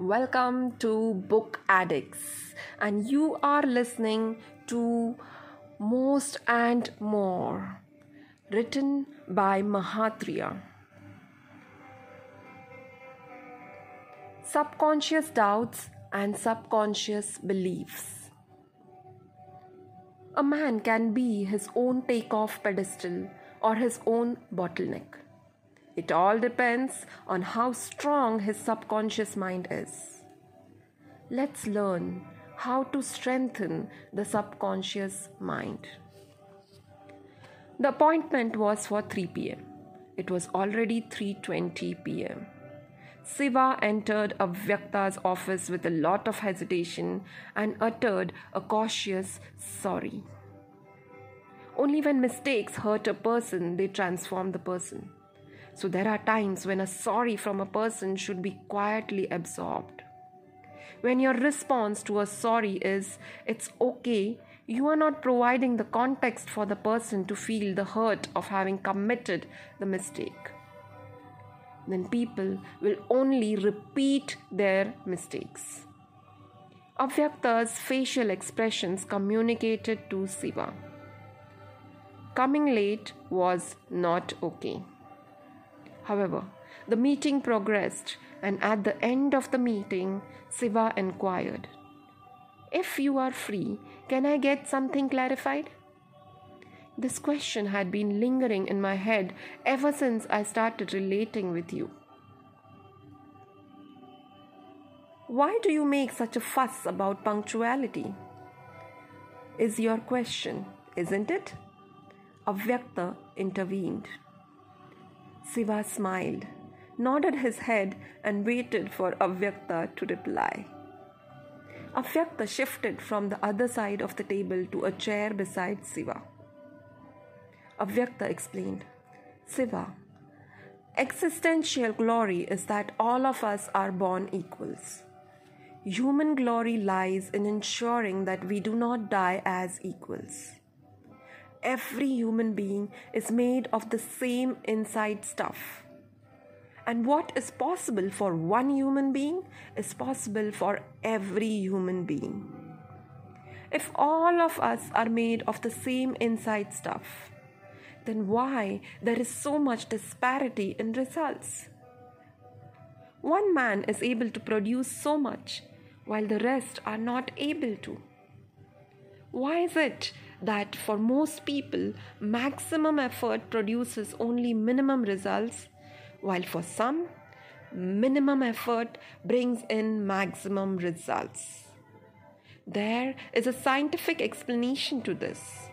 Welcome to Book Addicts, and you are listening to Most and More, written by Mahatria. Subconscious doubts and subconscious beliefs. A man can be his own takeoff pedestal or his own bottleneck. It all depends on how strong his subconscious mind is. Let's learn how to strengthen the subconscious mind. The appointment was for 3 pm. It was already 3:20 pm. Siva entered Avyakta's office with a lot of hesitation and uttered a cautious sorry. Only when mistakes hurt a person, they transform the person. So there are times when a sorry from a person should be quietly absorbed. When your response to a sorry is, it's okay, you are not providing the context for the person to feel the hurt of having committed the mistake. Then people will only repeat their mistakes. Avyakta's facial expressions communicated to Siva. Coming late was not okay. However, the meeting progressed, and at the end of the meeting, Siva inquired, If you are free, can I get something clarified? This question had been lingering in my head ever since I started relating with you. Why do you make such a fuss about punctuality? Is your question, isn't it? Avyakta intervened. Siva smiled, nodded his head, and waited for Avyakta to reply. Avyakta shifted from the other side of the table to a chair beside Siva. Avyakta explained Siva, existential glory is that all of us are born equals. Human glory lies in ensuring that we do not die as equals. Every human being is made of the same inside stuff. And what is possible for one human being is possible for every human being. If all of us are made of the same inside stuff, then why there is so much disparity in results? One man is able to produce so much while the rest are not able to? Why is it that for most people, maximum effort produces only minimum results, while for some, minimum effort brings in maximum results? There is a scientific explanation to this.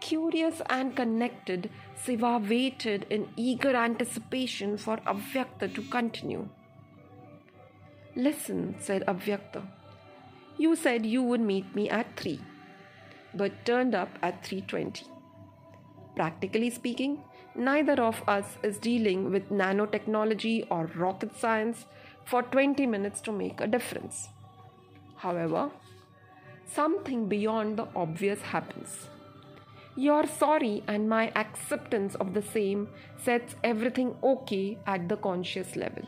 Curious and connected, Siva waited in eager anticipation for Avyakta to continue. Listen, said Avyakta. You said you would meet me at 3, but turned up at 3:20. Practically speaking, neither of us is dealing with nanotechnology or rocket science for 20 minutes to make a difference. However, something beyond the obvious happens. Your sorry and my acceptance of the same sets everything okay at the conscious level.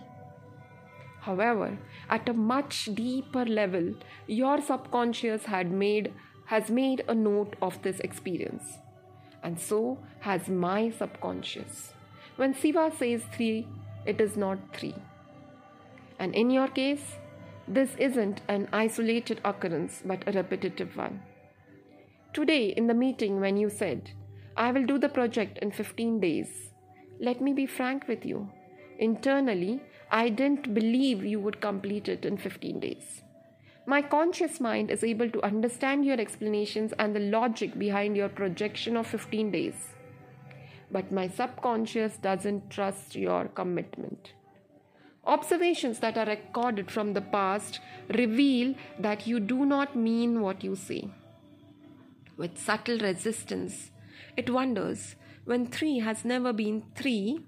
However, at a much deeper level, your subconscious had made has made a note of this experience. And so has my subconscious. When Siva says 3, it is not 3. And in your case, this isn't an isolated occurrence but a repetitive one. Today, in the meeting, when you said, I will do the project in 15 days, let me be frank with you. Internally, I didn't believe you would complete it in 15 days. My conscious mind is able to understand your explanations and the logic behind your projection of 15 days. But my subconscious doesn't trust your commitment. Observations that are recorded from the past reveal that you do not mean what you say. With subtle resistance, it wonders when 3 has never been 3,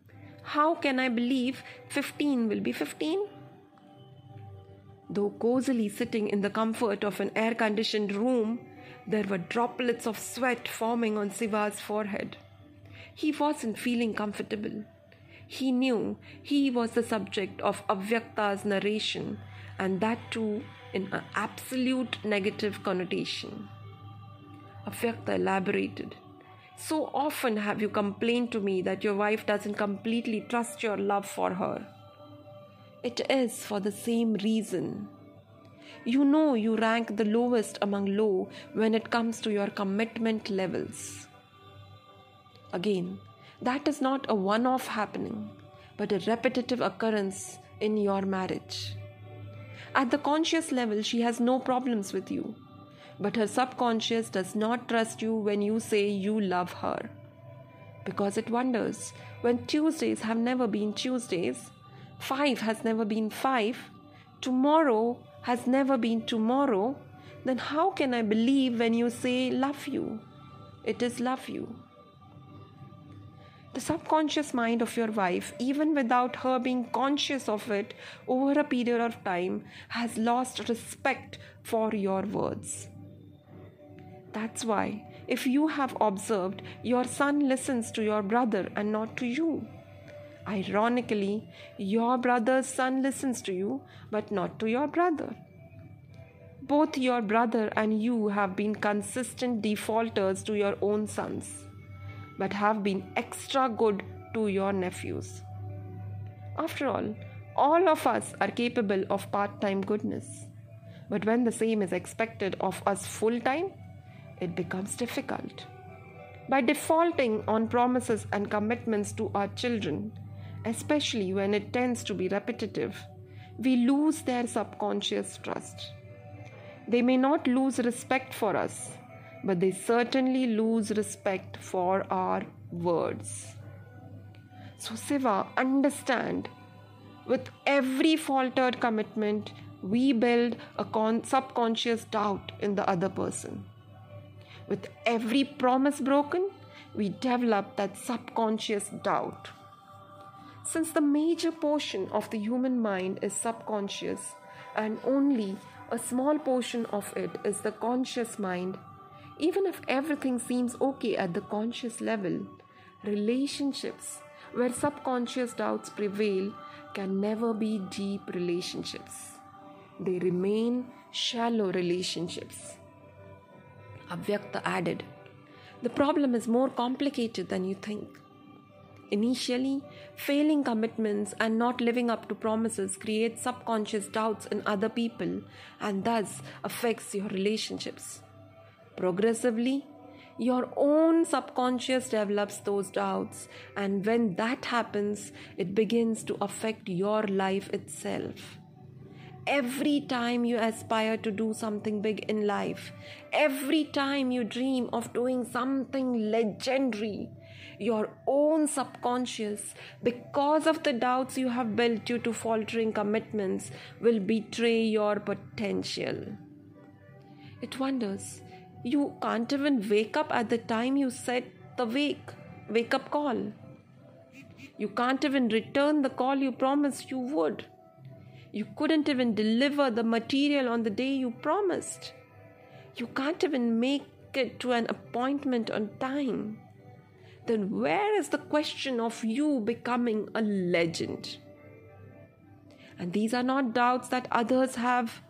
how can I believe 15 will be 15? Though cozily sitting in the comfort of an air conditioned room, there were droplets of sweat forming on Siva's forehead. He wasn't feeling comfortable. he knew he was the subject of Avyakta's narration, and that too in an absolute negative connotation. Avyakta elaborated. So often have you complained to me that your wife doesn't completely trust your love for her. It is for the same reason. You know you rank the lowest among low when it comes to your commitment levels. Again, that is not a one off happening, but a repetitive occurrence in your marriage. At the conscious level, she has no problems with you, but her subconscious does not trust you when you say you love her. Because it wonders when Tuesdays have never been Tuesdays, five has never been five, tomorrow has never been tomorrow, then how can I believe when you say love you? It is love you. The subconscious mind of your wife, even without her being conscious of it over a period of time, has lost respect for your words. That's why, if you have observed, your son listens to your brother and not to you. Ironically, your brother's son listens to you, but not to your brother. Both your brother and you have been consistent defaulters to your own sons but have been extra good to your nephews. After all, all of us are capable of part time goodness. But when the same is expected of us full time, it becomes difficult. By defaulting on promises and commitments to our children, especially when it tends to be repetitive, we lose their subconscious trust. They may not lose respect for us, but they certainly lose respect for our words. So, Siva, understand with every faltered commitment, we build a con- subconscious doubt in the other person. With every promise broken, we develop that subconscious doubt. Since the major portion of the human mind is subconscious and only a small portion of it is the conscious mind, even if everything seems okay at the conscious level, relationships where subconscious doubts prevail can never be deep relationships. They remain shallow relationships. Avyakta added, The problem is more complicated than you think. Initially, failing commitments and not living up to promises creates subconscious doubts in other people and thus affects your relationships. Progressively, your own subconscious develops those doubts, and when that happens, it begins to affect your life itself. Every time you aspire to do something big in life, every time you dream of doing something legendary, your own subconscious, because of the doubts you have built due to faltering commitments, will betray your potential. It wonders you can't even wake up at the time you set the wake wake up call. You can't even return the call you promised you would. You couldn't even deliver the material on the day you promised. You can't even make it to an appointment on time then where is the question of you becoming a legend and these are not doubts that others have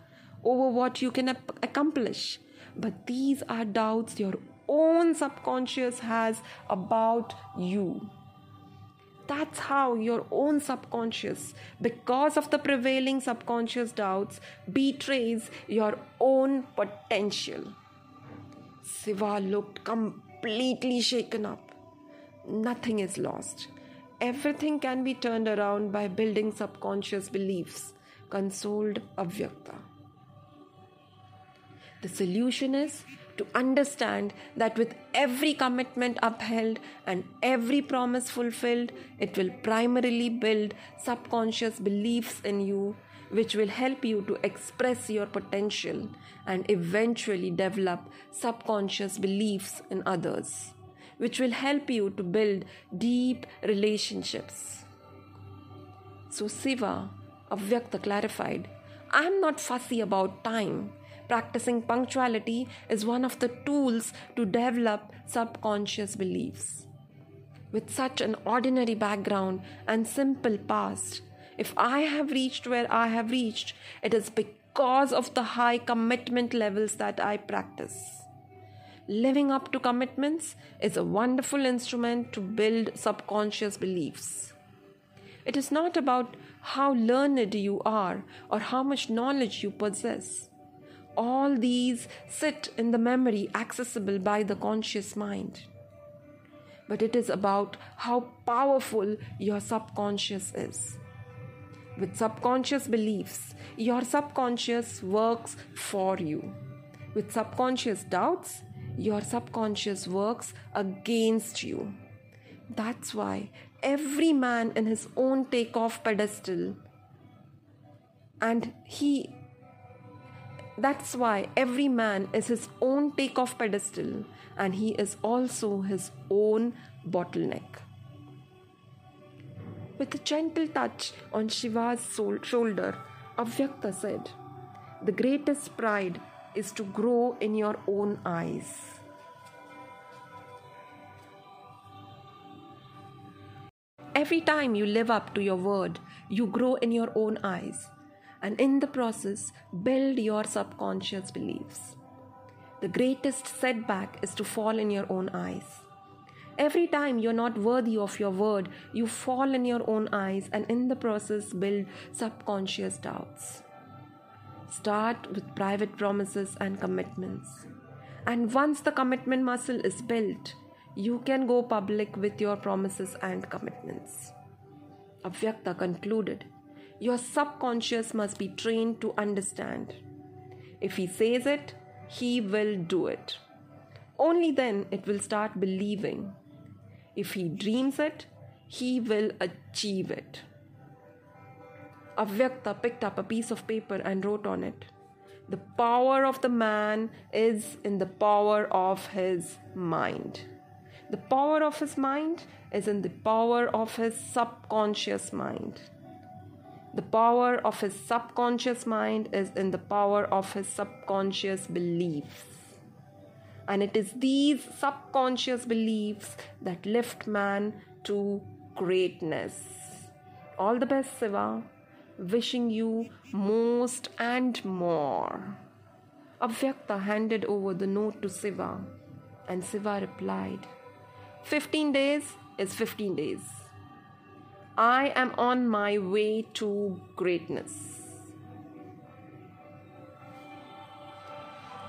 over what you can accomplish but these are doubts your own subconscious has about you. That's how your own subconscious, because of the prevailing subconscious doubts, betrays your own potential. Siva looked completely shaken up. Nothing is lost. Everything can be turned around by building subconscious beliefs, consoled Avyakta. The solution is to understand that with every commitment upheld and every promise fulfilled, it will primarily build subconscious beliefs in you, which will help you to express your potential and eventually develop subconscious beliefs in others, which will help you to build deep relationships. So, Siva, Avyakta clarified, I am not fussy about time practicing punctuality is one of the tools to develop subconscious beliefs. with such an ordinary background and simple past, if I have reached where I have reached, it is because of the high commitment levels that I practice. Living up to commitments is a wonderful instrument to build subconscious beliefs. It is not about how learned you are or how much knowledge you possess. All these sit in the memory accessible by the conscious mind. But it is about how powerful your subconscious is. With subconscious beliefs, your subconscious works for you. With subconscious doubts, your subconscious works against you. That's why every man in his own takeoff pedestal and he that's why every man is his own takeoff pedestal and he is also his own bottleneck. With a gentle touch on Siva's shoulder, Avyakta said, The greatest pride is to grow in your own eyes. Every time you live up to your word, you grow in your own eyes, and in the process, build your subconscious beliefs. The greatest setback is to fall in your own eyes. Every time you're not worthy of your word, you fall in your own eyes and in the process build subconscious doubts. Start with private promises and commitments. And once the commitment muscle is built, you can go public with your promises and commitments. Avyakta concluded Your subconscious must be trained to understand. If he says it, he will do it. Only then it will start believing. If he dreams it, he will achieve it. Avyakta picked up a piece of paper and wrote on it The power of the man is in the power of his mind. The power of his mind is in the power of his subconscious mind. The power of his subconscious mind is in the power of his subconscious beliefs. And it is these subconscious beliefs that lift man to greatness. All the best, Siva wishing you most and more. Avyakta handed over the note to Siva, and Siva replied, 15 days is 15 days. I am on my way to greatness.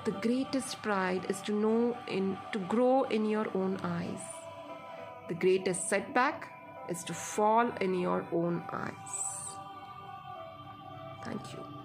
The greatest pride is to know in to grow in your own eyes. The greatest setback is to fall in your own eyes. Thank you.